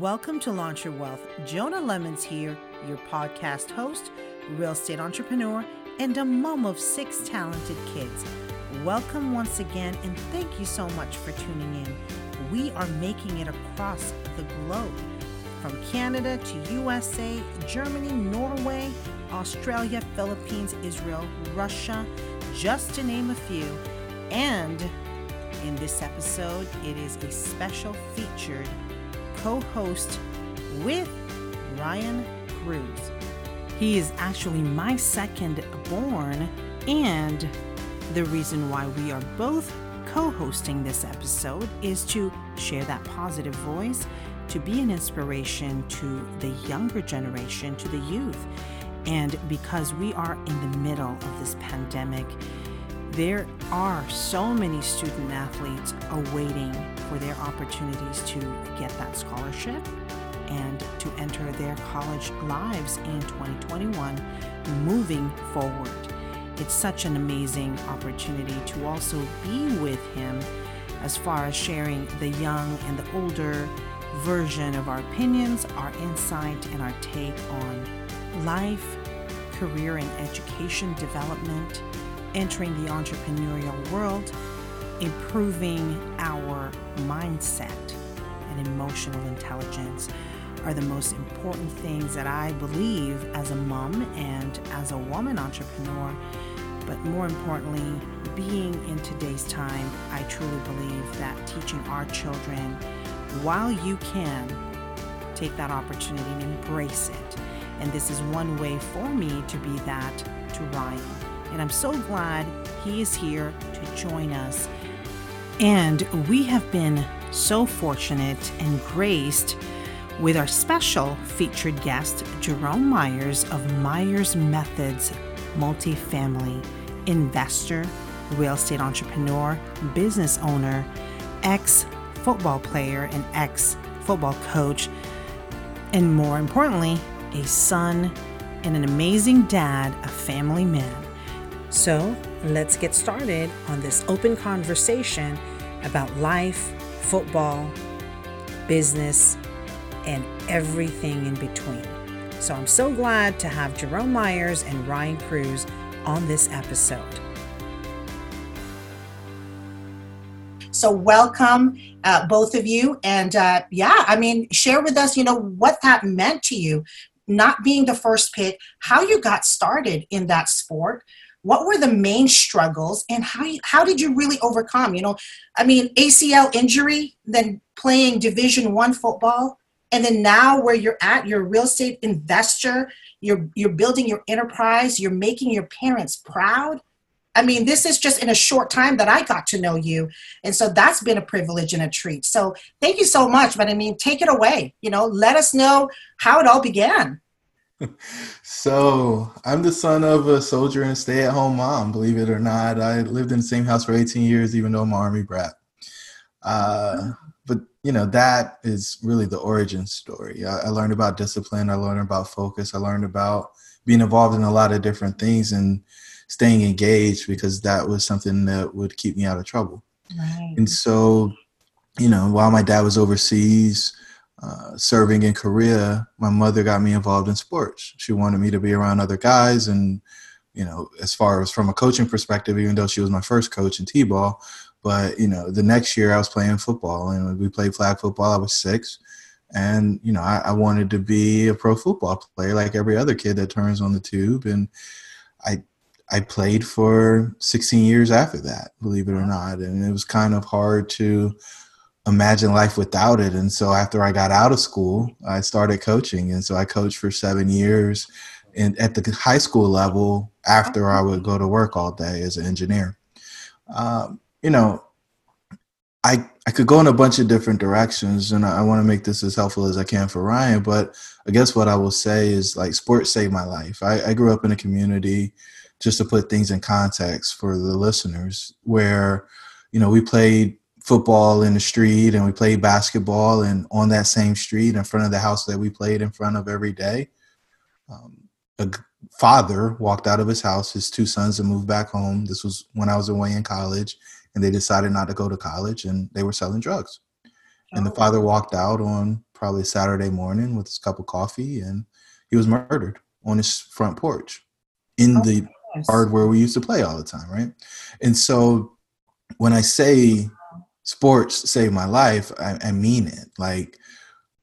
Welcome to Launch Your Wealth. Jonah Lemons here, your podcast host, real estate entrepreneur, and a mom of six talented kids. Welcome once again, and thank you so much for tuning in. We are making it across the globe from Canada to USA, Germany, Norway, Australia, Philippines, Israel, Russia, just to name a few. And in this episode, it is a special featured co host with Ryan Cruz. He is actually my second born, and the reason why we are both co hosting this episode is to share that positive voice, to be an inspiration to the younger generation, to the youth. And because we are in the middle of this pandemic, there are so many student athletes awaiting for their opportunities to get that scholarship and to enter their college lives in 2021 moving forward. It's such an amazing opportunity to also be with him as far as sharing the young and the older version of our opinions, our insight, and our take on life, career, and education development entering the entrepreneurial world, improving our mindset and emotional intelligence are the most important things that I believe as a mom and as a woman entrepreneur. But more importantly, being in today's time, I truly believe that teaching our children while you can take that opportunity and embrace it. And this is one way for me to be that to Ryan and I'm so glad he is here to join us. And we have been so fortunate and graced with our special featured guest, Jerome Myers of Myers Methods Multifamily, investor, real estate entrepreneur, business owner, ex football player, and ex football coach, and more importantly, a son and an amazing dad, a family man. So let's get started on this open conversation about life, football, business, and everything in between. So I'm so glad to have Jerome Myers and Ryan Cruz on this episode. So, welcome, uh, both of you. And uh, yeah, I mean, share with us, you know, what that meant to you, not being the first pick, how you got started in that sport, what were the main struggles and how, how did you really overcome? You know i mean acl injury then playing division one football and then now where you're at you're a real estate investor you're you're building your enterprise you're making your parents proud. I mean this is just in a short time that i got to know you and so that's been a privilege and a treat. So thank you so much but i mean take it away you know let us know how it all began so I'm the son of a soldier and stay-at-home mom. Believe it or not, I lived in the same house for 18 years, even though I'm an army brat. Uh, but you know that is really the origin story. I, I, learned about discipline. I learned about focus. I learned about being involved in a lot of different things and staying engaged because that was something that would keep me out of trouble. Right. And so, you know, while my dad was overseas uh, serving in Korea, my mother got me involved in sports. She wanted me to be around other guys, and you know, as far as from a coaching perspective, even though she was my first coach in t-ball, but you know, the next year I was playing football, and we played flag football. I was six, and you know, I, I wanted to be a pro football player like every other kid that turns on the tube, and I I played for 16 years after that, believe it or not, and it was kind of hard to imagine life without it. And so after I got out of school, I started coaching. And so I coached for seven years and at the high school level after I would go to work all day as an engineer. Um, you know, I, I could go in a bunch of different directions and I, I want to make this as helpful as I can for Ryan, but I guess what I will say is like sports saved my life. I, I grew up in a community just to put things in context for the listeners where, you know, we played football in the street and we played basketball and on that same street in front of the house that we played in front of every day. Um, a father walked out of his house his two sons had moved back home. This was when i was away in college and they decided not to go to college and they were selling drugs. And the father walked out on probably Saturday morning with his cup of coffee and he was murdered on his front porch in oh, the yard where we used to play all the time, right? And so when I say sports saved my life, I, I mean it. Like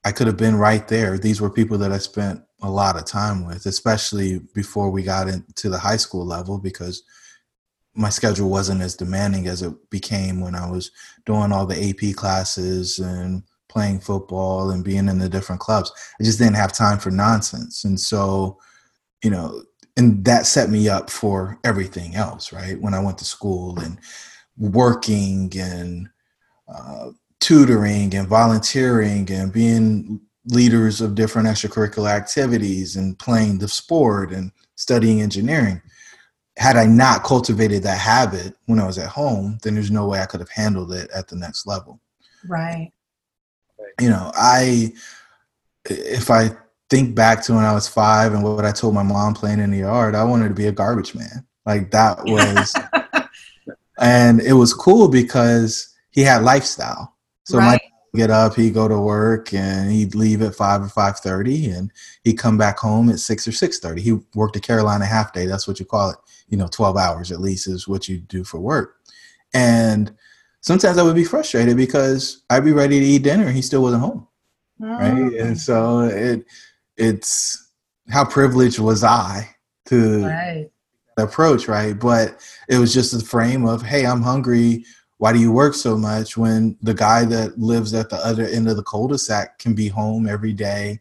I could have been right there. These were people that I spent a lot of time with, especially before we got into the high school level, because my schedule wasn't as demanding as it became when I was doing all the AP classes and playing football and being in the different clubs. I just didn't have time for nonsense. And so, you know, and that set me up for everything else, right? When I went to school and working and uh, tutoring and volunteering and being leaders of different extracurricular activities and playing the sport and studying engineering. Had I not cultivated that habit when I was at home, then there's no way I could have handled it at the next level. Right. You know, I, if I think back to when I was five and what I told my mom playing in the yard, I wanted to be a garbage man. Like that was, and it was cool because he had lifestyle. So right. my get up, he'd go to work and he'd leave at five or five thirty, and he'd come back home at six or six thirty. He worked a Carolina half day. That's what you call it. You know, twelve hours at least is what you do for work. And sometimes I would be frustrated because I'd be ready to eat dinner and he still wasn't home. Oh. Right. And so it it's how privileged was I to right. approach, right? But it was just the frame of, hey, I'm hungry why do you work so much when the guy that lives at the other end of the cul-de-sac can be home every day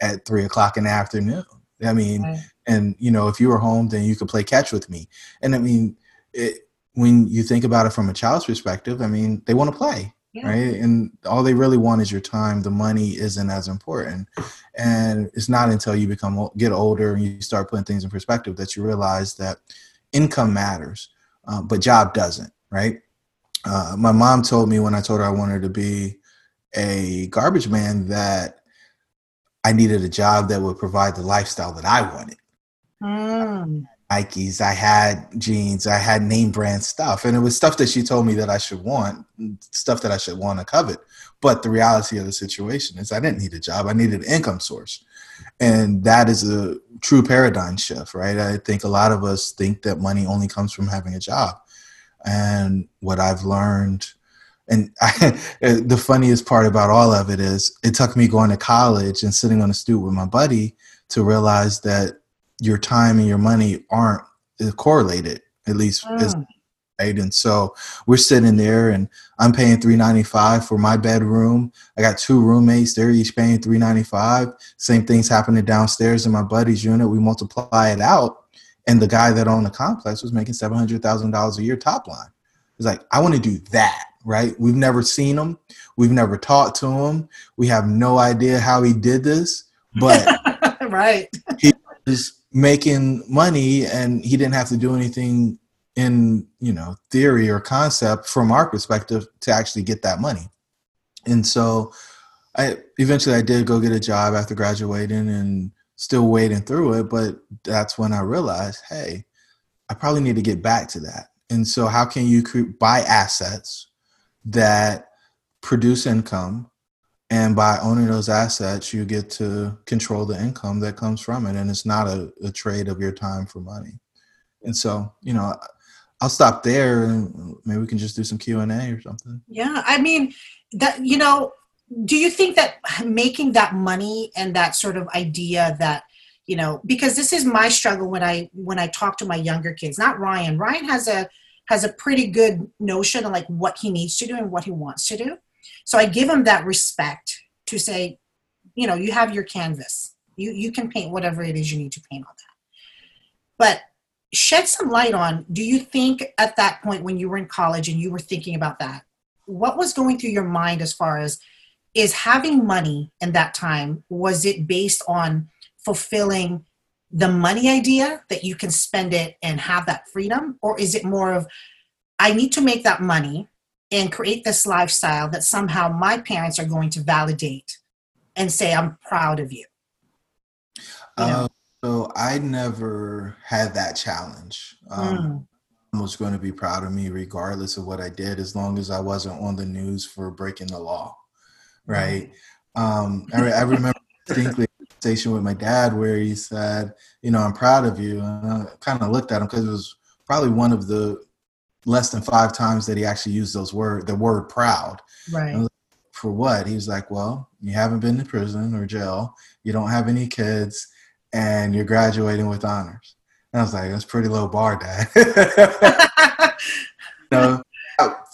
at three o'clock in the afternoon? I mean, right. and you know, if you were home, then you could play catch with me. And I mean, it, when you think about it from a child's perspective, I mean, they want to play, yeah. right? And all they really want is your time. The money isn't as important, and it's not until you become get older and you start putting things in perspective that you realize that income matters, uh, but job doesn't, right? Uh, my mom told me when I told her I wanted to be a garbage man that I needed a job that would provide the lifestyle that I wanted. Mm. Nikes, I had jeans, I had name brand stuff, and it was stuff that she told me that I should want, stuff that I should want to covet. But the reality of the situation is, I didn't need a job; I needed an income source, and that is a true paradigm shift, right? I think a lot of us think that money only comes from having a job, and what I've learned. And I, the funniest part about all of it is it took me going to college and sitting on a stoop with my buddy to realize that your time and your money aren't correlated, at least mm. as right? And so we're sitting there and I'm paying 395 for my bedroom. I got two roommates, they're each paying 395. Same thing's happening downstairs in my buddy's unit. We multiply it out and the guy that owned the complex was making seven hundred thousand dollars a year top line. He's like, I want to do that, right? We've never seen him, we've never talked to him, we have no idea how he did this, but right, he was making money, and he didn't have to do anything in you know theory or concept from our perspective to actually get that money, and so. I eventually I did go get a job after graduating and still wading through it. But that's when I realized, hey, I probably need to get back to that. And so, how can you buy assets that produce income? And by owning those assets, you get to control the income that comes from it. And it's not a, a trade of your time for money. And so, you know, I'll stop there and maybe we can just do some Q&A or something. Yeah. I mean, that, you know, do you think that making that money and that sort of idea that you know because this is my struggle when i when i talk to my younger kids not ryan. Ryan has a has a pretty good notion of like what he needs to do and what he wants to do. So i give him that respect to say you know you have your canvas. You you can paint whatever it is you need to paint on that. But shed some light on do you think at that point when you were in college and you were thinking about that what was going through your mind as far as is having money in that time was it based on fulfilling the money idea that you can spend it and have that freedom or is it more of i need to make that money and create this lifestyle that somehow my parents are going to validate and say i'm proud of you, you know? uh, so i never had that challenge um, mm. was going to be proud of me regardless of what i did as long as i wasn't on the news for breaking the law right? Um, I, I remember distinctly a conversation with my dad where he said, "You know, I'm proud of you," and I kind of looked at him because it was probably one of the less than five times that he actually used those word the word proud. Right. Like, For what? He was like, "Well, you haven't been to prison or jail. You don't have any kids, and you're graduating with honors." And I was like, "That's pretty low bar, Dad." you know,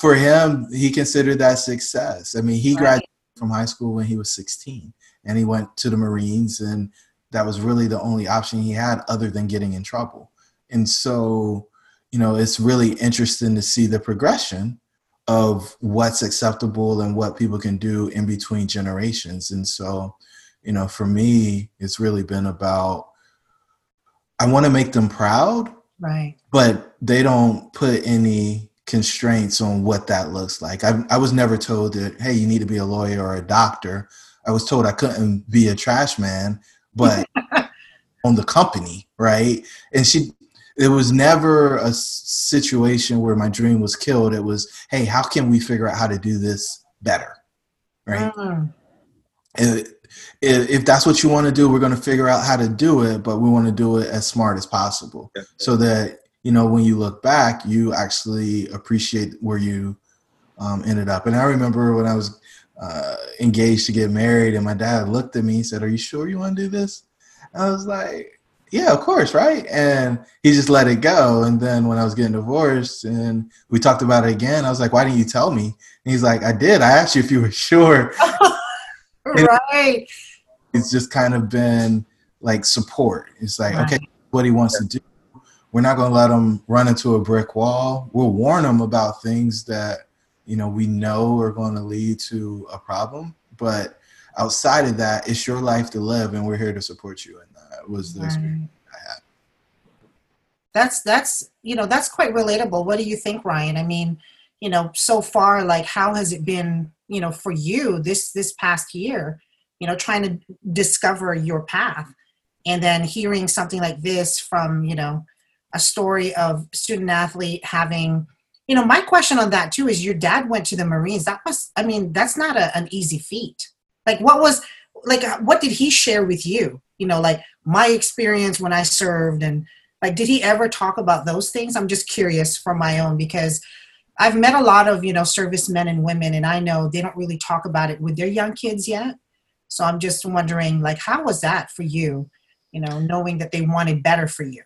for him, he considered that success. I mean, he Right. From high school when he was 16, and he went to the Marines, and that was really the only option he had other than getting in trouble. And so, you know, it's really interesting to see the progression of what's acceptable and what people can do in between generations. And so, you know, for me, it's really been about I want to make them proud, right. but they don't put any constraints on what that looks like. I, I was never told that, hey, you need to be a lawyer or a doctor. I was told I couldn't be a trash man, but on the company, right? And she, it was never a situation where my dream was killed. It was, hey, how can we figure out how to do this better, right? Mm, if, if that's what you want to do, we're going to figure out how to do it, but we want to do it as smart as possible so that, you know, when you look back, you actually appreciate where you um, ended up. And I remember when I was uh, engaged to get married and my dad looked at me and said, are you sure you want to do this? I was like, yeah, of course, right? And he just let it go. And then when I was getting divorced and we talked about it again, I was like, why didn't you tell me? And he's like, I did. I asked you if you were sure. right. it's just kind of been like support. It's like, Right. okay, what he wants to do. We're not going to let them run into a brick wall. We'll warn them about things that, you know, we know are going to lead to a problem. But outside of that, it's your life to live, and we're here to support you. And that was the experience I had. That's that's you know that's quite relatable. What do you think, Ryan? I mean, you know, so far, like, how has it been, you know, for you this this past year? You know, trying to discover your path, and then hearing something like this from you know a story of student athlete having. You know, my question on that too is your dad went to the Marines. That was, I mean, that's not a, an easy feat. Like, what was, like, uh, what did he share with you? You know, like my experience when I served and like, did he ever talk about those things? I'm just curious for my own because I've met a lot of, you know, servicemen and women, and I know they don't really talk about it with their young kids yet. So I'm just wondering, like, how was that for you, you know, knowing that they wanted better for you?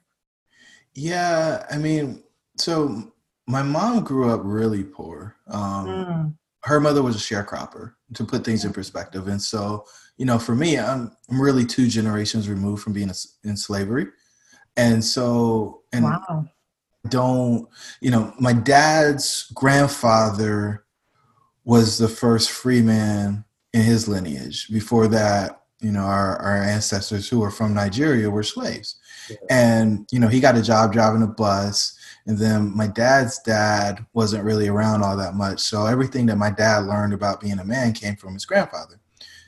Yeah, I mean, so my mom grew up really poor. Um, Mm, her mother was a sharecropper to put things in perspective. And so you know for me i'm, I'm really two generations removed from being in slavery. And so and wow. don't you know my dad's grandfather was the first free man in his lineage. Before that you know our, our ancestors who were from nigeria were slaves Yeah. and you know he got a job driving a bus and then my dad's dad wasn't really around all that much so everything that my dad learned about being a man came from his grandfather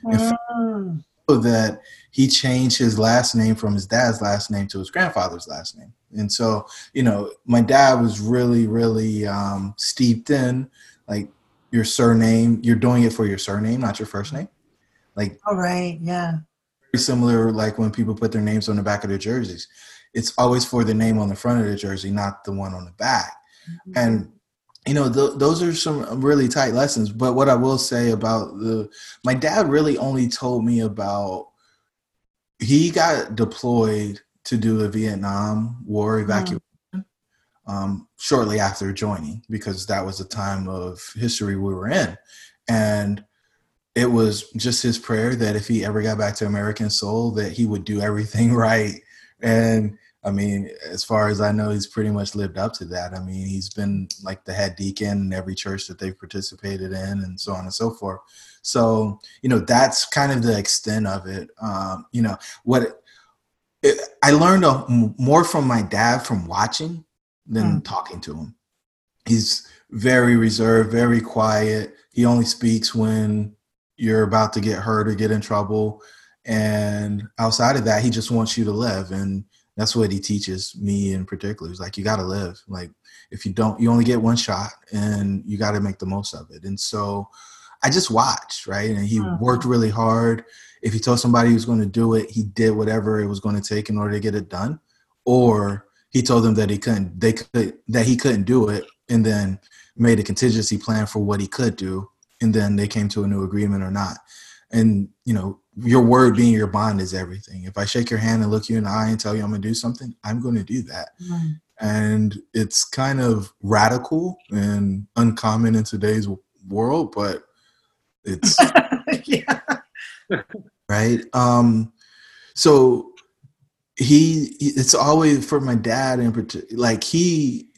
Mm, so that he changed his last name from his dad's last name to his grandfather's last name. And so, you know, my dad was really, really um, steeped in like your surname. You're doing it for your surname, not your first name. Like all right. Yeah. Very similar, like when people put their names on the back of their jerseys. It's always for the name on the front of the jersey, not the one on the back. And you know th- those are some really tight lessons. But what i will say about the my dad really only told me about he got deployed to do a vietnam war evacuation um, shortly after joining because that was the time of history we were in. And it was just his prayer that if he ever got back to american soul that he would do everything right and I mean, as far as I know, he's pretty much lived up to that. I mean, he's been like the head deacon in every church that they've participated in, and so on and so forth. So, you know, that's kind of the extent of it. Um, you know, what it, I learned a, more from my dad from watching than Mm. talking to him. He's very reserved, very quiet. He only speaks when you're about to get hurt or get in trouble. And outside of that, he just wants you to live. And that's what he teaches me in particular. He's like, you got to live. Like, if you don't, you only get one shot and you got to make the most of it. And so I just watched, right? And he mm-hmm. worked really hard. If he told somebody he was going to do it, he did whatever it was going to take in order to get it done. Or he told them that he couldn't, they could, that he couldn't do it, and then made a contingency plan for what he could do, and then they came to a new agreement or not. And you know, your word being your bond is everything. If I shake your hand and look you in the eye and tell you I'm going to do something, I'm going to do that. Mm-hmm. And it's kind of radical and uncommon in today's world, but it's yeah. right. Um, so he, it's always for my dad in particular. Like he,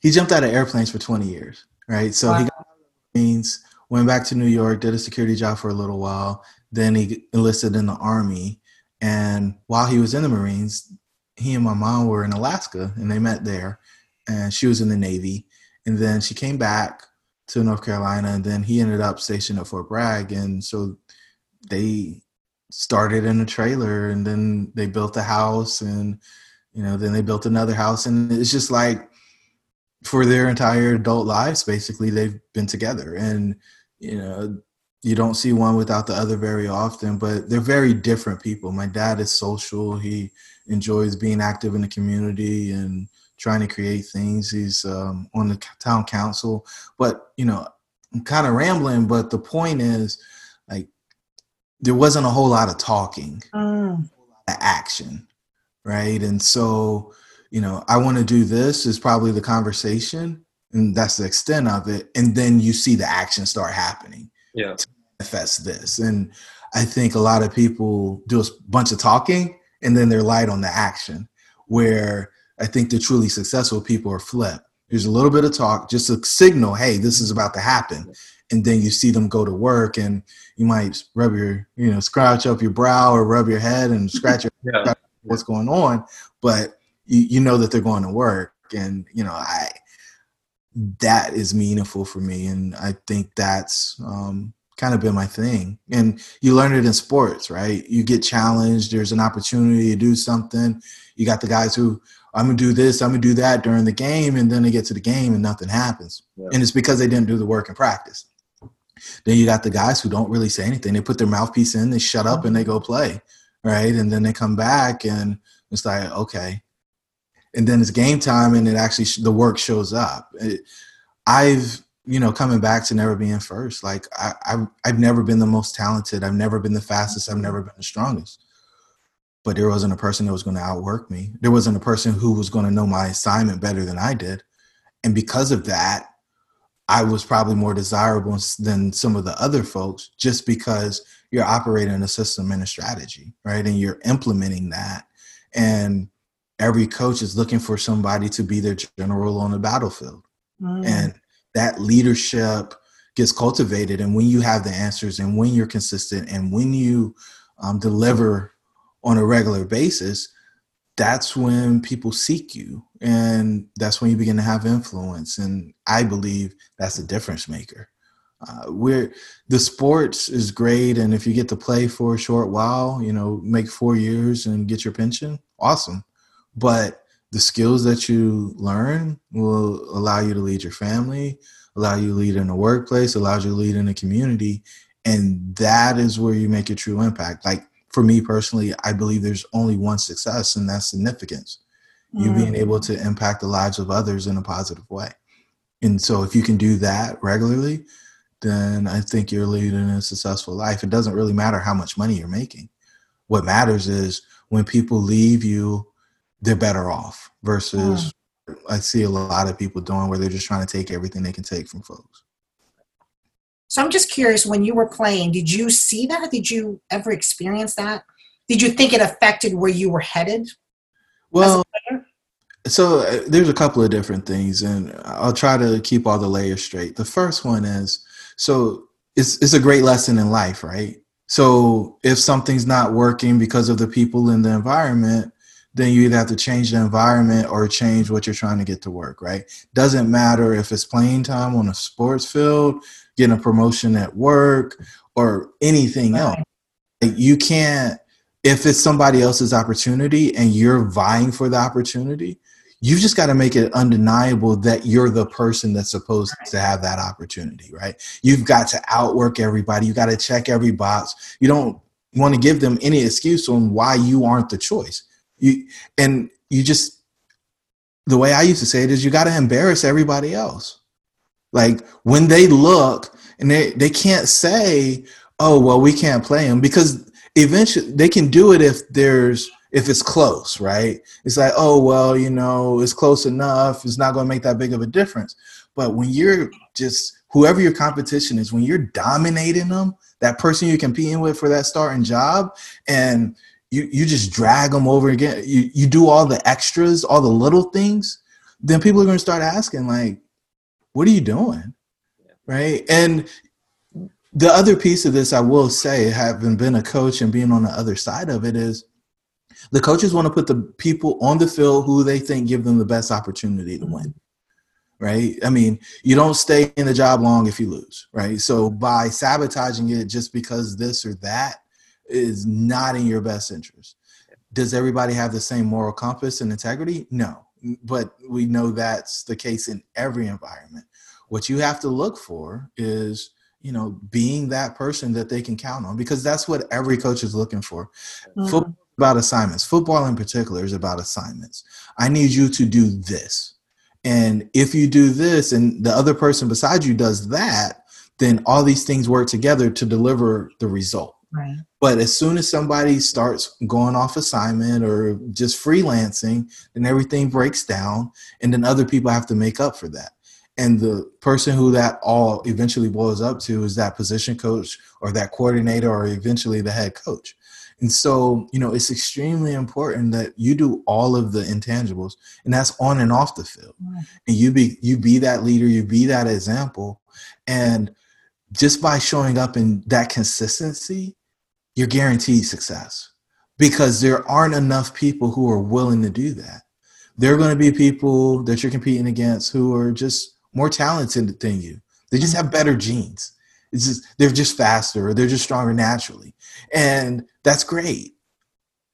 he jumped out of airplanes for 20 years, right? So wow. he got means went back to New York, did a security job for a little while. Then he enlisted in the army, and while he was in the Marines, he and my mom were in Alaska, and they met there. And she was in the Navy, and then she came back to North Carolina, and then he ended up stationed at Fort Bragg, and so they started in a trailer, and then they built a house, and you know, then they built another house, and it's just like for their entire adult lives, basically, they've been together, and you know, you don't see one without the other very often, but they're very different people. My dad is social. He enjoys being active in the community and trying to create things. He's um, on the town council, but you know, I'm kind of rambling. But the point is, like, there wasn't a whole lot of talking, mm. action, right? And so, you know, I want to do this is probably the conversation, and that's the extent of it and then you see the action start happening yeah. to manifest this. And i think a lot of people do a bunch of talking and then they're light on the action where i think the truly successful people are flipped. There's a little bit of talk just a signal hey this is about to happen and then you see them go to work and you might rub your you know scratch up your brow or rub your head and scratch your yeah. what's going on but you, you know that they're going to work and you know i that is meaningful for me and i think that's um, kind of been my thing. And you learn it in sports right? You get challenged there's an opportunity to do something. You got the guys who i'm gonna do this i'm gonna do that during the game and then they get to the game and nothing happens. Yeah. and it's because they didn't do the work in practice. Then you got the guys who don't really say anything. They put their mouthpiece in they shut up and they go play right? And then they come back and it's like okay and then it's game time and it actually the work shows up. It, i've you know coming back to never being first like I, I've, I've never been the most talented. I've never been the fastest. I've never been the strongest. But there wasn't a person that was going to outwork me. There wasn't a person who was going to know my assignment better than i did. And because of that i was probably more desirable than some of the other folks just because you're operating a system and a strategy right? And you're implementing that. And every coach is looking for somebody to be their general on the battlefield. Mm. And that leadership gets cultivated. And when you have the answers and when you're consistent and when you um, deliver on a regular basis, that's when people seek you. And that's when you begin to have influence. And I believe that's a difference maker. Uh, we're the sports is great, and if you get to play for a short while, you know, make four years and get your pension, awesome but the skills that you learn will allow you to lead your family, allow you to lead in the workplace, allows you to lead in the community. And that is where you make a true impact. Like for me personally, I believe there's only one success, and that's significance. Mm. You being able to impact the lives of others in a positive way. And so if you can do that regularly, then I think you're leading a successful life. It doesn't really matter how much money you're making. What matters is when people leave you they're better off versus mm. I see a lot of people doing where they're just trying to take everything they can take from folks. So I'm just curious when you were playing, did you see that? Did you ever experience that? Did you think it affected where you were headed? Well, so uh, there's a couple of different things, and I'll try to keep all the layers straight. The first one is so it's it's a great lesson in life, right? So if something's not working because of the people in the environment, then you either have to change the environment or change what you're trying to get to work, right? Doesn't matter if it's playing time on a sports field, getting a promotion at work, or anything right. else. Like you can't, if it's somebody else's opportunity and you're vying for the opportunity, you've just got to make it undeniable that you're the person that's supposed to have that opportunity, right? You've got to outwork everybody. You got to check every box. You don't want to give them any excuse on why you aren't the choice. You and you just the way I used to say it is you got to embarrass everybody else. Like when they look and they they can't say, "Oh, well, we can't play them," because eventually they can do it if there's if it's close, right? It's like, oh, well, you know, it's close enough. It's not going to make that big of a difference. But when you're just whoever your competition is, when you're dominating them, that person you're competing with for that starting job, and you you just drag them over again. You you do all the extras, all the little things. Then people are going to start asking, like, what are you doing, right? And the other piece of this, I will say, having been a coach and being on the other side of it, is the coaches want to put the people on the field who they think give them the best opportunity to win. Right? I mean, you don't stay in the job long if you lose, right? So by sabotaging it just because this or that is not in your best interest. Does everybody have the same moral compass and integrity? No. But we know that's the case in every environment. What you have to look for is you know, being that person that they can count on because that's what every coach is looking for. Mm-hmm. Football about assignments. Football in particular is about assignments. I need you to do this. And if you do this and the other person beside you does that, then all these things work together to deliver the result. Right. But as soon as somebody starts going off assignment or just freelancing, then everything breaks down and then other people have to make up for that. And the person who that all eventually boils up to is that position coach or that coordinator or eventually the head coach. And so, you know, it's extremely important that you do all of the intangibles, and that's on and off the field. And you be you be that leader, you be that example, and just by showing up in that consistency, you're guaranteed success because there aren't enough people who are willing to do that. There are going to be people that you're competing against who are just more talented than you. They just have better genes. It's just they're just faster or they're just stronger naturally. And that's great.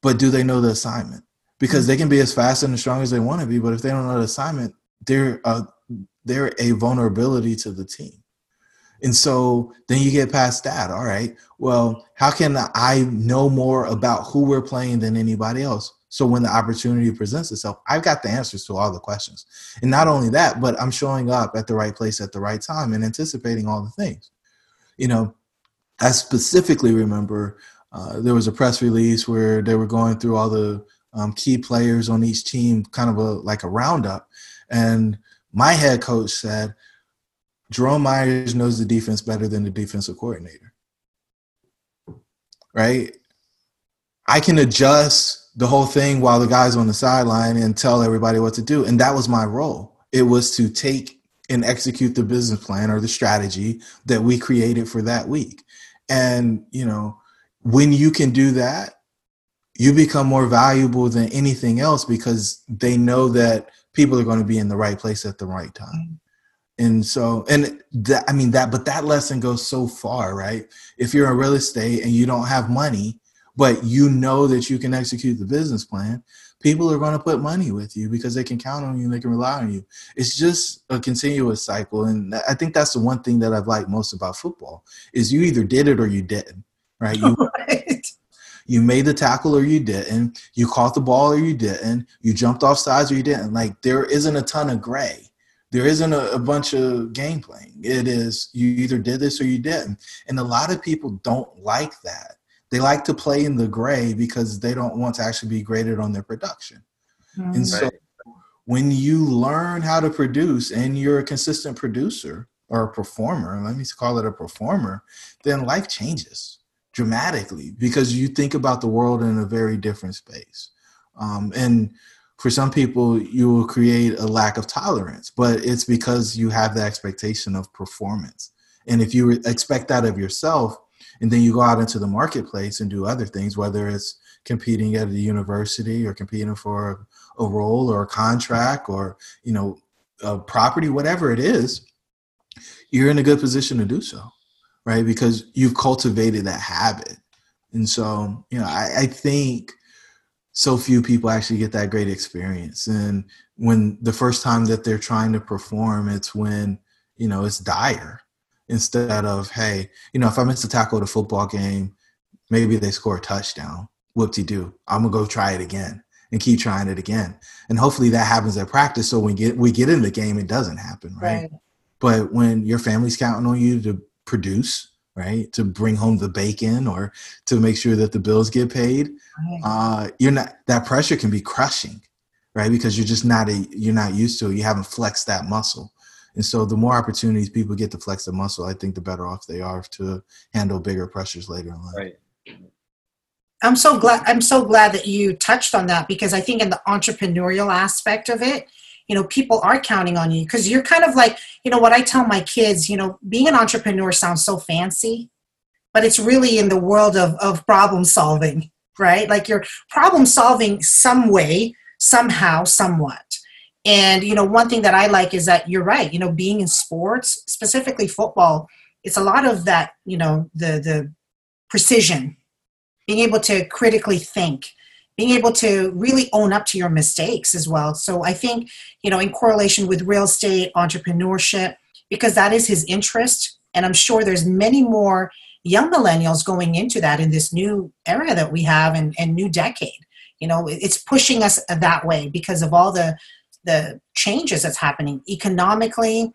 But do they know the assignment? Because they can be as fast and as strong as they want to be, but if they don't know the assignment, they're a, they're a vulnerability to the team. And so then you get past that. All right. Well, how can I know more about who we're playing than anybody else? So when the opportunity presents itself, I've got the answers to all the questions. And not only that, but I'm showing up at the right place at the right time and anticipating all the things. You know, I specifically remember uh, there was a press release where they were going through all the um, key players on each team, kind of a like a roundup. And my head coach said, Jerome Myers knows the defense better than the defensive coordinator. Right? I can adjust the whole thing while the guy's on the sideline and tell everybody what to do. And that was my role. It was to take and execute the business plan or the strategy that we created for that week. And, you know, when you can do that, you become more valuable than anything else because they know that people are going to be in the right place at the right time. And so, and that, I mean, that, but that lesson goes so far, right? If you're in real estate and you don't have money, but you know that you can execute the business plan, people are going to put money with you because they can count on you and they can rely on you. It's just a continuous cycle. And I think that's the one thing that I've liked most about football is you either did it or you didn't, right? You, right. you made the tackle or you didn't. You caught the ball or you didn't. You jumped off sides or you didn't. Like there isn't a ton of gray. There isn't a, a bunch of game playing. It is you either did this or you didn't. And a lot of people don't like that they like to play in the gray because they don't want to actually be graded on their production. Mm-hmm. And so when you learn how to produce and you're a consistent producer or a performer, let me call it a performer, then life changes dramatically because you think about the world in a very different space. Um, and for some people, you will create a lack of tolerance, but it's because you have the expectation of performance. And if you expect that of yourself, and then you go out into the marketplace and do other things whether it's competing at a university or competing for a, role or a contract or you know a property whatever it is you're in a good position to do so right because you've cultivated that habit and so you know i, I think so few people actually get that great experience. And when the first time that they're trying to perform, it's when, you know, it's dire instead of, hey, you know, if I miss a tackle at a football game, maybe they score a touchdown. Whoop de doo. I'm gonna go try it again and keep trying it again. And hopefully that happens at practice. So when we get we get in the game, it doesn't happen, right? right? But when your family's counting on you to produce, right, to bring home the bacon or to make sure that the bills get paid, uh, you're not that pressure can be crushing, right? Because you're just not a you're not used to it. You haven't flexed that muscle. And so the more opportunities people get to flex the muscle, I think the better off they are to handle bigger pressures later in life. Right. I'm so glad I'm so glad that you touched on that because I think in the entrepreneurial aspect of it, you know, people are counting on you because you're kind of like, you know, what I tell my kids, you know, being an entrepreneur sounds so fancy, but it's really in the world of, of problem solving, right? Like you're problem solving some way, somehow, somewhat. And you know, one thing that I like is that you're right. You know, being in sports, specifically football, it's a lot of that. You know, the the precision, being able to critically think, being able to really own up to your mistakes as well. So I think you know, in correlation with real estate entrepreneurship, because that is his interest, and I'm sure there's many more young millennials going into that in this new era that we have and, and new decade. You know, it's pushing us that way because of all the the changes that's happening economically.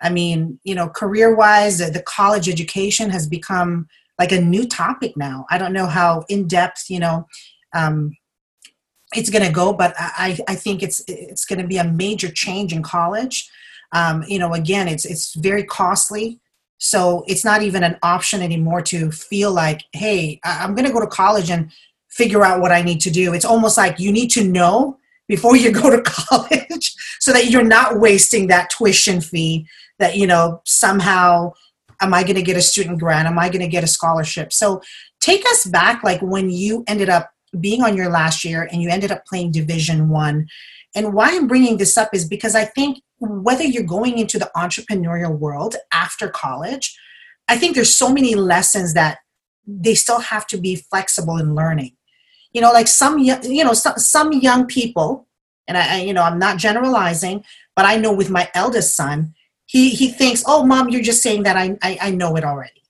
I mean, you know, career wise, the, the college education has become like a new topic now. I don't know how in depth, you know, um, it's going to go, but I, I think it's it's going to be a major change in college. Um, you know, again, it's it's very costly, so it's not even an option anymore to feel like, hey, I'm going to go to college and figure out what I need to do. It's almost like you need to know before you go to college so that you're not wasting that tuition fee that you know somehow am i going to get a student grant am i going to get a scholarship so take us back like when you ended up being on your last year and you ended up playing division one. And why i'm bringing this up is because i think whether you're going into the entrepreneurial world after college i think there's so many lessons that they still have to be flexible in learning. You know like some you know some, some young people and I, you know i'm not generalizing but i know with my eldest son he he thinks oh mom you're just saying that i i, I know it already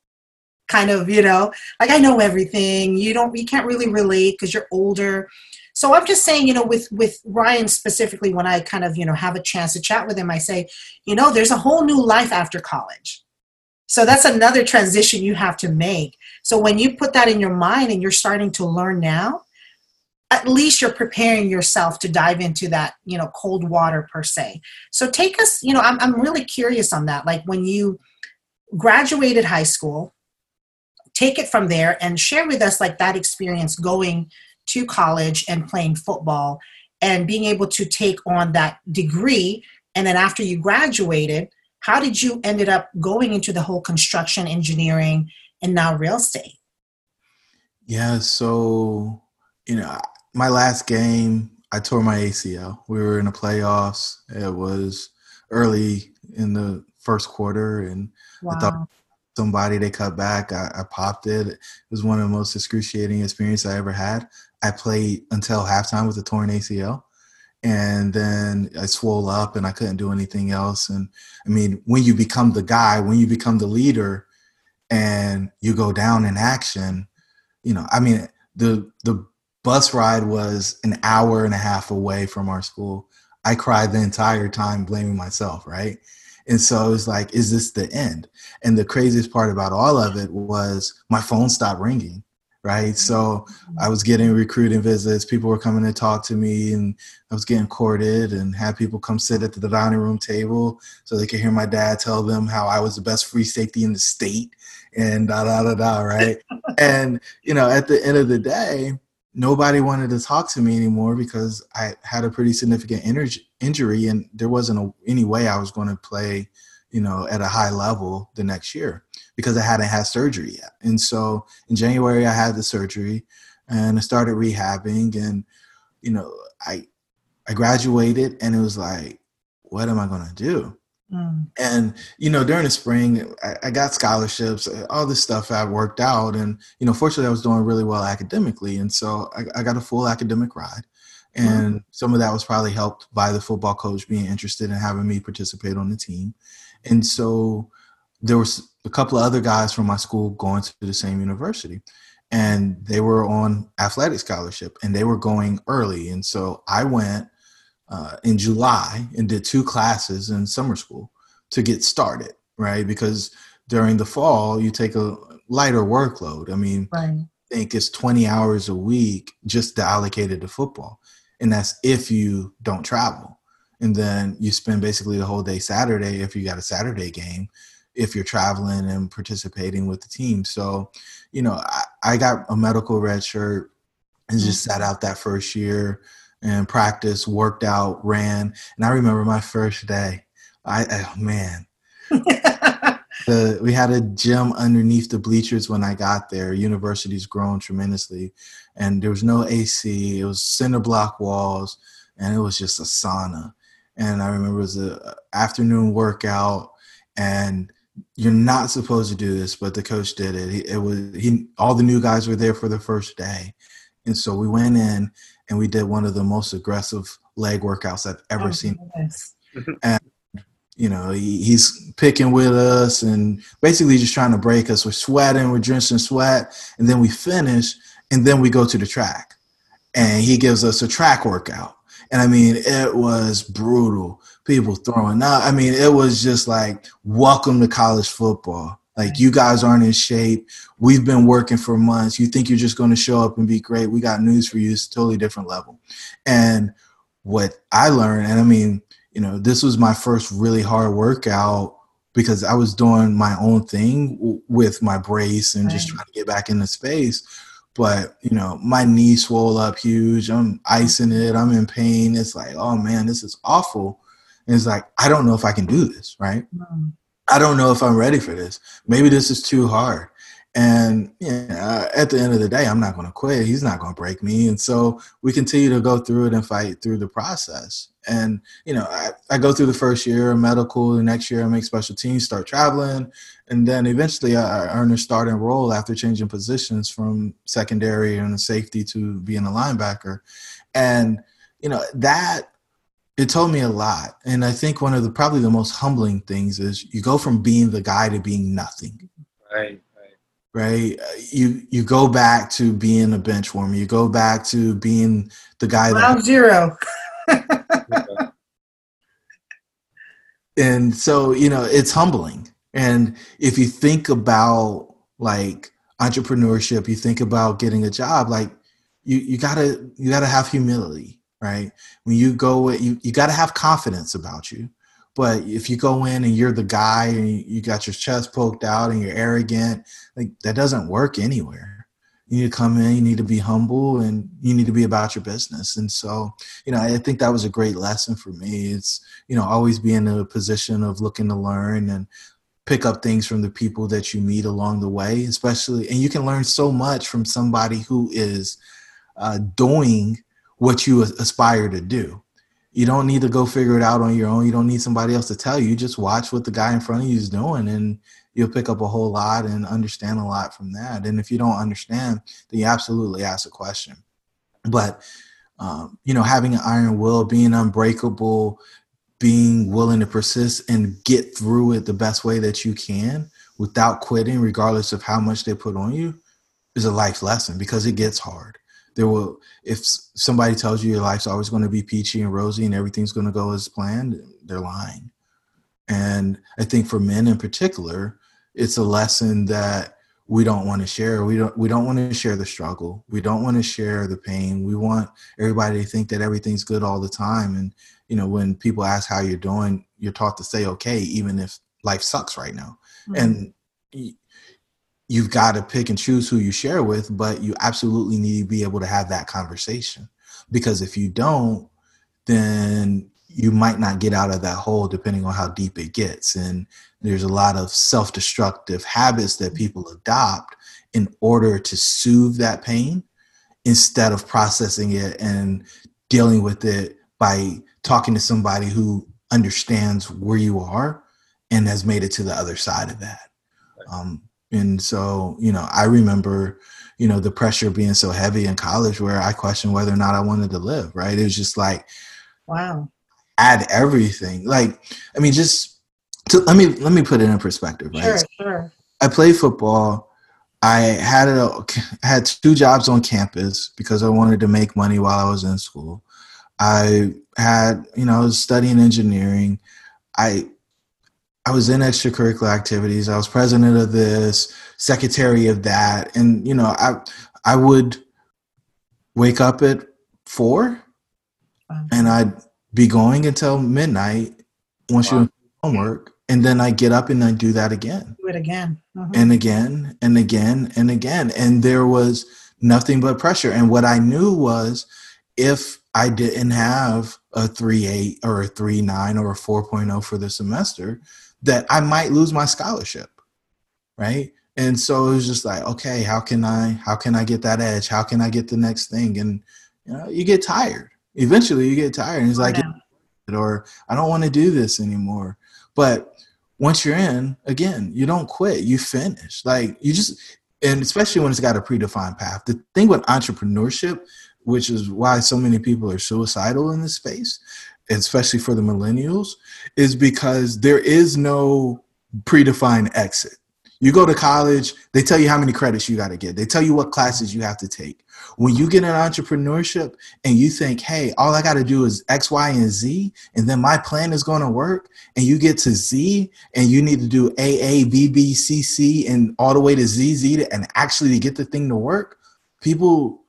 kind of you know like i know everything. You don't you can't really relate because you're older. So i'm just saying you know with with ryan specifically when i kind of you know have a chance to chat with him i say you know there's a whole new life after college. So that's another transition you have to make. So when you put that in your mind and you're starting to learn now at least you're preparing yourself to dive into that you know cold water per se. So take us you know i'm, I'm really curious on that. Like when you graduated high school take it from there and share with us like that experience going to college and playing football and being able to take on that degree and then after you graduated how did you ended up going into the whole construction engineering and now real estate yeah so you know my last game, I tore my ACL. We were in the playoffs. It was early in the first quarter, and wow. I thought somebody they cut back. I, I, popped it. It was one of the most excruciating experiences I ever had. I played until halftime with a torn ACL, and then I swole up, and I couldn't do anything else. And I mean, when you become the guy, when you become the leader, and you go down in action, you know, I mean, the the bus ride was an hour and a half away from our school. I cried the entire time blaming myself, right? And so it was like, is this the end? And the craziest part about all of it was my phone stopped ringing, right? So mm-hmm. I was getting recruiting visits. People were coming to talk to me, and I was getting courted and had people come sit at the dining room table so they could hear my dad tell them how I was the best free safety in the state and da da da da, right? and, you know, at the end of the day, nobody wanted to talk to me anymore because I had a pretty significant injury and there wasn't a, any way I was going to play, you know, at a high level the next year because I hadn't had surgery yet. And so in January I had the surgery and I started rehabbing and you know, I I graduated and it was like what am I going to do? Mm. And you know, during the spring, I, I, got scholarships. All this stuff I worked out, and you know, fortunately, I was doing really well academically, and so I, I got a full academic ride. And mm. some of that was probably helped by the football coach being interested in having me participate on the team. And so there was a couple of other guys from my school going to the same university and they were on athletic scholarship and they were going early and so i went uh, in july and did two classes in summer school to get started right because during the fall you take a lighter workload i mean right. i think it's 20 hours a week just allocated to football and that's if you don't travel and then you spend basically the whole day saturday if you got a saturday game if you're traveling and participating with the team. So, you know, I, I got a medical red shirt and just sat out that first year and practiced, worked out, ran. And I remember my first day. I oh, man. the, we had a gym underneath the bleachers when I got there. University's grown tremendously, and there was no AC. It was cinder block walls, and it was just a sauna. And I remember it was a afternoon workout, and you're not supposed to do this, but the coach did it. He, it was he. All the new guys were there for the first day, and so we went in and we did one of the most aggressive leg workouts I've ever oh, seen. and you know, he, he's picking with us and basically just trying to break us. We're sweating, we're drenching sweat, and then we finish, and then we go to the track, and he gives us a track workout. And I mean, it was brutal people throwing up. I mean, it was just like, welcome to college football. Like, you guys aren't in shape. We've been working for months. You think you're just going to show up and be great. We got news for you. It's a totally different level. And what I learned, and I mean, you know, this was my first really hard workout because I was doing my own thing with my brace and right. just trying to get back into space. But you know, my knee swelled up huge. I'm icing it. I'm in pain. It's like, oh man, this is awful. And it's like, I don't know if I can do this, right? Mm. I don't know if I'm ready for this. Maybe this is too hard. And yeah, at the end of the day, I'm not going to quit. He's not going to break me. And so we continue to go through it and fight through the process. And, you know, I, I go through the first year of medical, the next year I make special teams, start traveling. And then eventually I, I earn a starting role after changing positions from secondary and safety to being a linebacker. And, you know, that it told me a lot. And i think one of the probably the most humbling things is you go from being the guy to being nothing. Right right. Right? Uh, you you go back to being a bench warmer. You go back to being the guy that zero. And so you know it's humbling. And if you think about like entrepreneurship you think about getting a job like you you gotta you gotta have humility right? When you go, you, you got to have confidence about you. But if you go in and you're the guy and you got your chest poked out and you're arrogant, like that doesn't work anywhere. You need to come in, you need to be humble, and you need to be about your business. And so, you know, I think that was a great lesson for me. It's, you know, always be in a position of looking to learn and pick up things from the people that you meet along the way, especially, and you can learn so much from somebody who is uh, doing what you aspire to do. You don't need to go figure it out on your own. You don't need somebody else to tell you. Just watch what the guy in front of you is doing and you'll pick up a whole lot and understand a lot from that. And if you don't understand, then you absolutely ask a question. But um, you know, having an iron will, being unbreakable, being willing to persist and get through it the best way that you can without quitting, regardless of how much they put on you, is a life lesson because it gets hard there will if somebody tells you your life's always going to be peachy and rosy and everything's going to go as planned they're lying. And i think for men in particular it's a lesson that we don't want to share. We don't we don't want to share the struggle. We don't want to share the pain. We want everybody to think that everything's good all the time. And you know when people ask how you're doing you're taught to say okay even if life sucks right now. Mm-hmm. and you've got to pick and choose who you share with, but you absolutely need to be able to have that conversation. Because if you don't, then you might not get out of that hole depending on how deep it gets. And there's a lot of self destructive habits that people adopt in order to soothe that pain instead of processing it and dealing with it by talking to somebody who understands where you are and has made it to the other side of that. Um, and so, you know, I remember, you know, the pressure being so heavy in college where I questioned whether or not I wanted to live, right? It was just like, wow, add everything. Like, I mean, just to, let me let me put it in perspective, right? Sure, sure. I played football. I had a, had two jobs on campus because I wanted to make money while I was in school. I had, you know, I was studying engineering. I I was in extracurricular activities. I was president of this, secretary of that, and you know, I I would wake up at 4 and I'd be going until midnight once wow. you homework, and then I get up and I do that again. Do it again. Uh-huh. And again and again and again. And there was nothing but pressure. And what I knew was if I didn't have a three eight or a three nine or a 4.0 for the semester, that I might lose my scholarship, right? And so it was just like, okay, how can I how can I get that edge? How can I get the next thing? And you know, you get tired. Eventually, you get tired, and it's oh, like, or I don't want to do this anymore. But once you're in, again, you don't quit. You finish. Like you just, and especially when it's got a predefined path. The thing with entrepreneurship, which is why so many people are suicidal in this space, especially for the millennials, is because there is no predefined exit. You go to college, they tell you how many credits you got to get. They tell you what classes you have to take. When you get an entrepreneurship and you think, hey, all I got to do is X, Y, and Z, and then my plan is going to work, and you get to Z and you need to do A, A, B, B, C, C, and all the way to Z, Z, and actually to get the thing to work, people,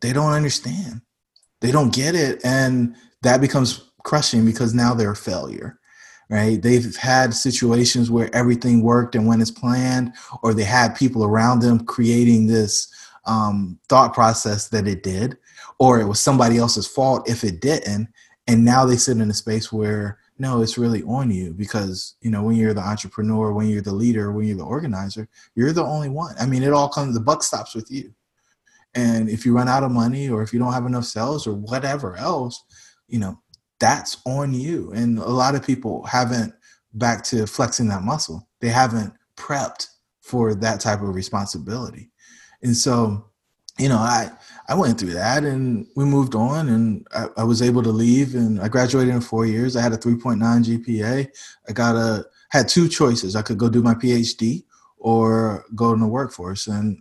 they don't understand. They don't get it. And that becomes crushing because now they're a failure right? They've had situations where everything worked and went as planned or they had people around them creating this um, thought process that it did or it was somebody else's fault if it didn't and now they sit in a space where no it's really on you because you know when you're the entrepreneur when you're the leader when you're the organizer you're the only one. I mean it all comes the buck stops with you. And if you run out of money or if you don't have enough sales or whatever else you know, that's on you. And a lot of people haven't, back to flexing that muscle, they haven't prepped for that type of responsibility. And so, you know, I, I went through that and we moved on and I, I was able to leave and I graduated in four years. I had a 3.9 GPA. I got a, had two choices. I could go do my PhD or go in the workforce. And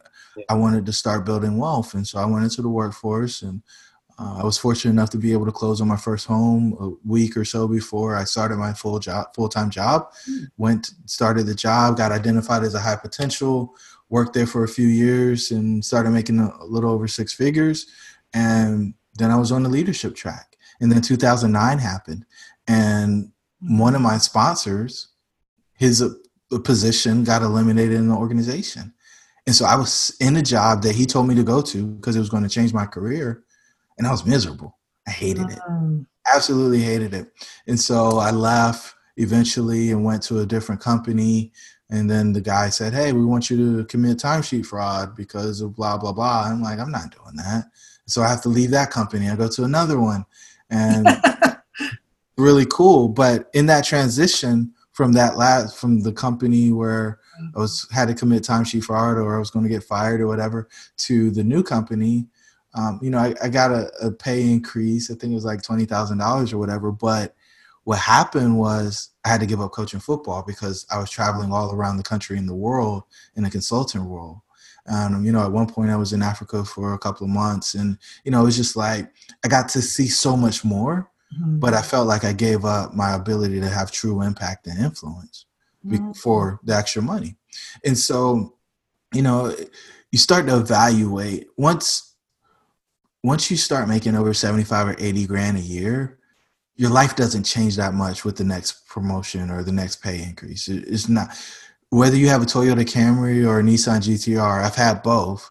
I wanted to start building wealth. And so I went into the workforce and uh, I was fortunate enough to be able to close on my first home a week or so before I started my full job, full time job. Went started the job, got identified as a high potential, worked there for a few years, and started making a little over six figures. And then I was on the leadership track. And then 2009 happened, and one of my sponsors, his uh, position got eliminated in the organization. And so I was in a job that he told me to go to because it was going to change my career and I was miserable. I hated it. Absolutely hated it. And so I left eventually and went to a different company. And then the guy said, Hey, we want you to commit timesheet fraud because of blah, blah, blah. I'm like, I'm not doing that. So I have to leave that company. I go to another one and really cool. But in that transition from that last, from the company where I was had to commit timesheet fraud or I was going to get fired or whatever to the new company, um, you know, I, I got a, a, pay increase. I think it was like twenty thousand dollars or whatever. But what happened was I had to give up coaching football because I was traveling all around the country and the world in a consultant role. Um, you know, at one point I was in Africa for a couple of months, and you know, it was just like I got to see so much more, mm-hmm. but I felt like I gave up my ability to have true impact and influence mm-hmm. for the extra money. And so, you know, you start to evaluate once once you start making over 75 or 80 grand a year, your life doesn't change that much with the next promotion or the next pay increase. It's not whether you have a Toyota Camry or a Nissan GTR, I've had both,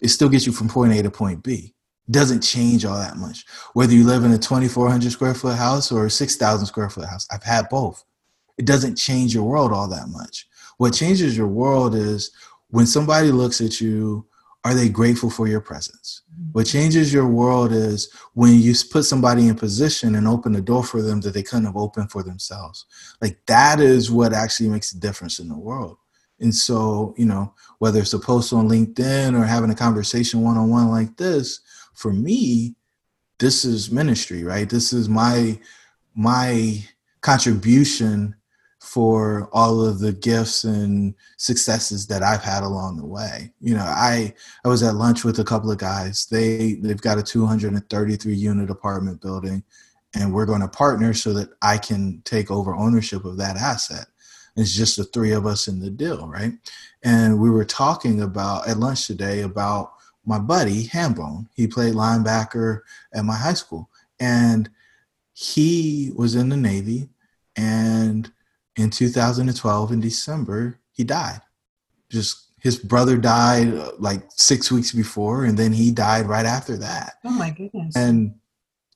it still gets you from point A to point B. Doesn't change all that much. Whether you live in a 2,400 square foot house or a 6,000 square foot house, I've had both. It doesn't change your world all that much. What changes your world is when somebody looks at you are they grateful for your presence? Mm-hmm. What changes your world is when you put somebody in position and open the door for them that they couldn't have opened for themselves. Like that is what actually makes a difference in the world. And so, you know, whether it's a post on LinkedIn or having a conversation one on one like this, for me, this is ministry, right? This is my my contribution for all of the gifts and successes that I've had along the way. You know, I I was at lunch with a couple of guys. They they've got a 233 unit apartment building and we're going to partner so that I can take over ownership of that asset. It's just the three of us in the deal, right? And we were talking about at lunch today about my buddy Hambone. He played linebacker at my high school and he was in the Navy and in 2012 in December, he died. Just his brother died uh, like six weeks before, and then he died right after that. Oh my goodness! And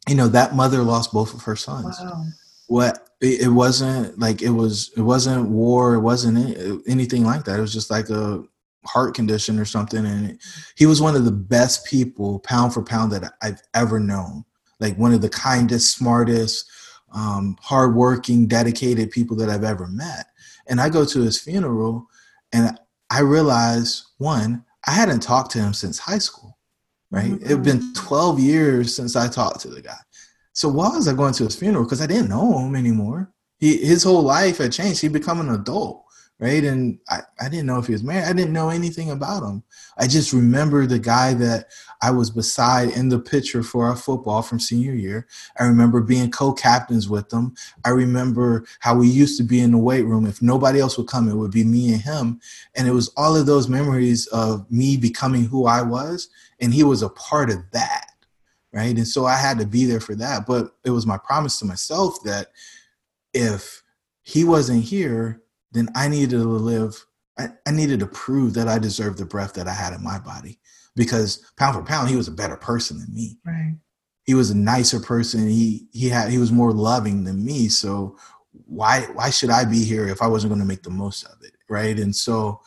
you know that mother lost both of her sons. Wow. What it, it wasn't like it was it wasn't war it wasn't anything like that it was just like a heart condition or something and he was one of the best people pound for pound that i've ever known like one of the kindest smartest um, hardworking, dedicated people that I've ever met. And I go to his funeral and I realize one, I hadn't talked to him since high school, right? Mm-hmm. It had been 12 years since I talked to the guy. So why was I going to his funeral? Because I didn't know him anymore. He, his whole life had changed. He'd become an adult right? And I, I didn't know if he was married. I didn't know anything about him. I just remember the guy that I was beside in the picture for our football from senior year. I remember being co-captains with them. I remember how we used to be in the weight room. If nobody else would come, it would be me and him. And it was all of those memories of me becoming who I was. And he was a part of that. Right. And so I had to be there for that. But it was my promise to myself that if he wasn't here, then I needed to live. I, I needed to prove that I deserved the breath that I had in my body because pound for pound, he was a better person than me. Right. He was a nicer person. He he had he was more loving than me. So why why should I be here if I wasn't going to make the most of it, right? And so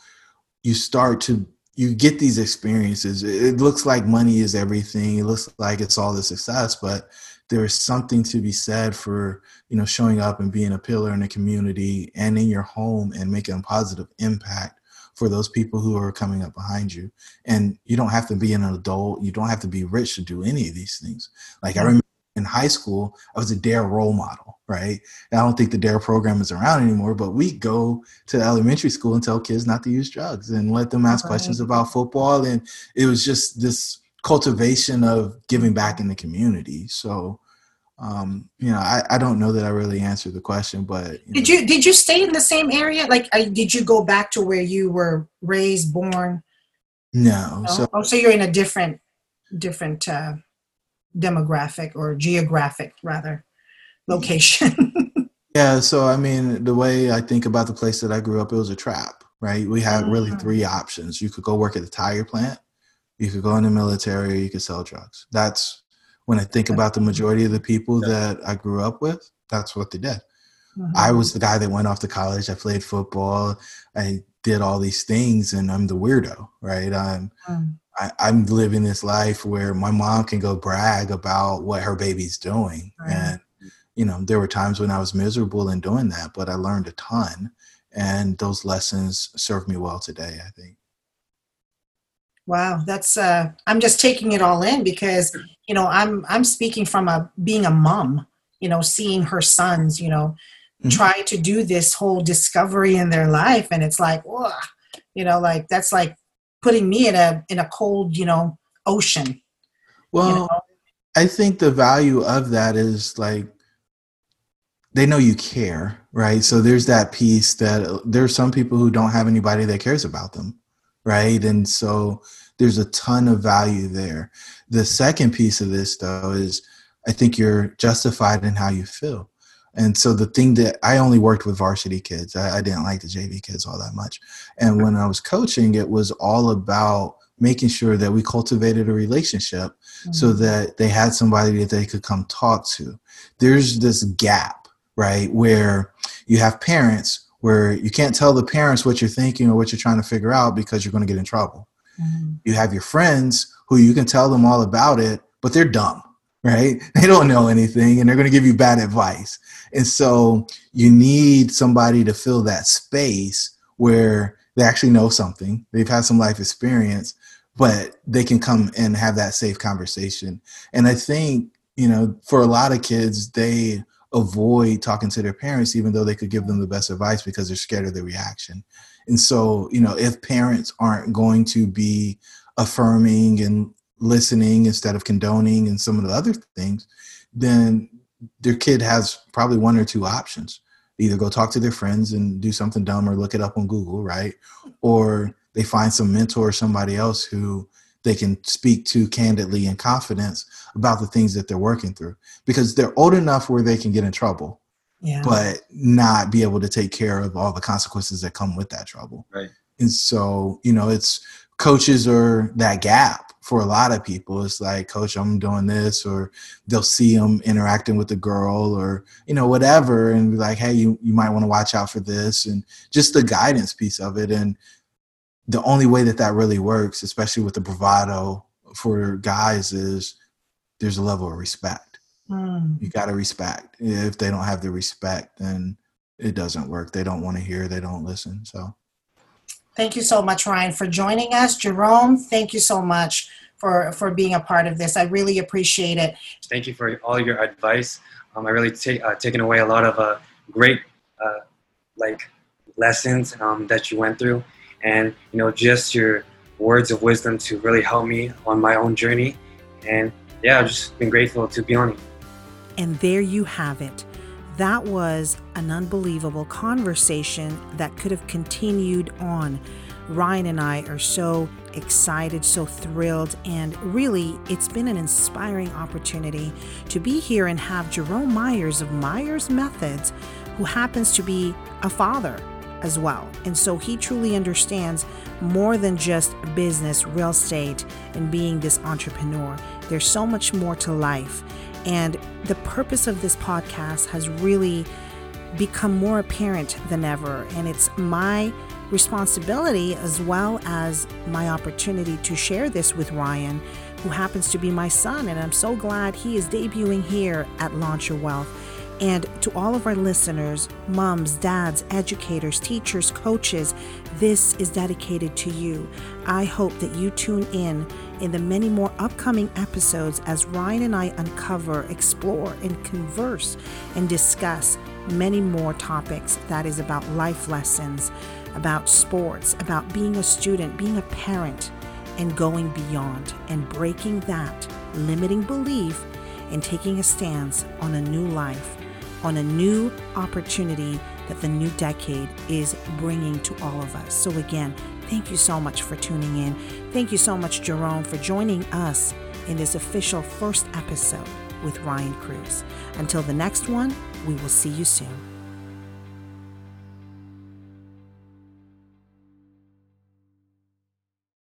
you start to you get these experiences. It looks like money is everything. It looks like it's all the success, but there is something to be said for you know showing up and being a pillar in the community and in your home and making a positive impact for those people who are coming up behind you. And you don't have to be an adult. You don't have to be rich to do any of these things. Like i mm-hmm. remember in high school i was a dare role model right? And i don't think the dare program is around anymore but we go to elementary school and tell kids not to use drugs and let them ask right. questions about football. And it was just this cultivation of giving back in the community. So, um, you know, I, I don't know that I really answered the question, but you did know. you did you stay in the same area? Like, I, did you go back to where you were raised, born? No. no? So, oh, so you're in a different different uh, demographic or geographic rather location. yeah. So, I mean, the way I think about the place that I grew up, it was a trap. Right. We had really mm-hmm. three options. You could go work at the tire plant you could go in the military or you could sell drugs. That's when I think about the majority of the people that I grew up with, that's what they did. Mm-hmm. I was the guy that went off to college. I played football. I did all these things, and I'm the weirdo, right? I'm mm. I, am living this life where my mom can go brag about what her baby's doing, and you know there were times when I was miserable in doing that, but I learned a ton, and those lessons serve me well today. I think. Wow, that's uh I'm just taking it all in because you know, I'm I'm speaking from a being a mom, you know, seeing her sons, you know, mm-hmm. try to do this whole discovery in their life and it's like, whoa, you know, like that's like putting me in a in a cold, you know, ocean. Well, you know? I think the value of that is like they know you care, right? So there's that piece that there's some people who don't have anybody that cares about them right? And so there's a ton of value there. The second piece of this, though, is I think you're justified in how you feel. And so the thing that I only worked with varsity kids, I, I didn't like the JV kids all that much. And when I was coaching, it was all about making sure that we cultivated a relationship mm-hmm. so that they had somebody that they could come talk to. There's this gap, right, where you have parents where you can't tell the parents what you're thinking or what you're trying to figure out because you're going to get in trouble. Mm-hmm. You have your friends who you can tell them all about it, but they're dumb, right? They don't know anything and they're going to give you bad advice. And so you need somebody to fill that space where they actually know something, they've had some life experience, but they can come and have that safe conversation. And I think, you know, for a lot of kids, they avoid talking to their parents, even though they could give them the best advice because they're scared of the reaction. And so, you know, if parents aren't going to be affirming and listening instead of condoning and some of the other things, then their kid has probably one or two options. Either go talk to their friends and do something dumb or look it up on Google, right? Or they find some mentor or somebody else who they can speak to candidly and confidence about the things that they're working through because they're old enough where they can get in trouble yeah. but not be able to take care of all the consequences that come with that trouble. Right. And so you know it's coaches are that gap for a lot of people. It's like coach i'm doing this or they'll see them interacting with the girl or you know whatever and be like hey you, you might want to watch out for this and just the guidance piece of it. And the only way that that really works, especially with the bravado for guys, is there's a level of respect. Mm. You got to respect. If they don't have the respect, then it doesn't work. They don't want to hear. They don't listen. So, thank you so much, Ryan, for joining us. Jerome, thank you so much for for being a part of this. I really appreciate it. Thank you for all your advice. Um, I really take uh, taken away a lot of uh, great uh, like lessons um, that you went through and you know just your words of wisdom to really help me on my own journey. And yeah i've just been grateful to be on it. And there you have it. That was an unbelievable conversation that could have continued on. Ryan and i are so excited so thrilled and really it's been an inspiring opportunity to be here and have jerome myers of myers methods who happens to be a father as well. And so he truly understands more than just business, real estate, and being this entrepreneur. There's so much more to life. And the purpose of this podcast has really become more apparent than ever. And it's my responsibility as well as my opportunity to share this with Ryan, who happens to be my son. And I'm so glad he is debuting here at Launch Your Wealth. And to all of our listeners, moms, dads, educators, teachers, coaches, this is dedicated to you. I hope that you tune in in the many more upcoming episodes as Ryan and I uncover, explore, and converse and discuss many more topics that is about life lessons, about sports, about being a student, being a parent, and going beyond and breaking that limiting belief and taking a stance on a new life on a new opportunity that the new decade is bringing to all of us. So, again, thank you so much for tuning in. Thank you so much, Jerome, for joining us in this official first episode with Ryan Cruz. Until the next one, we will see you soon.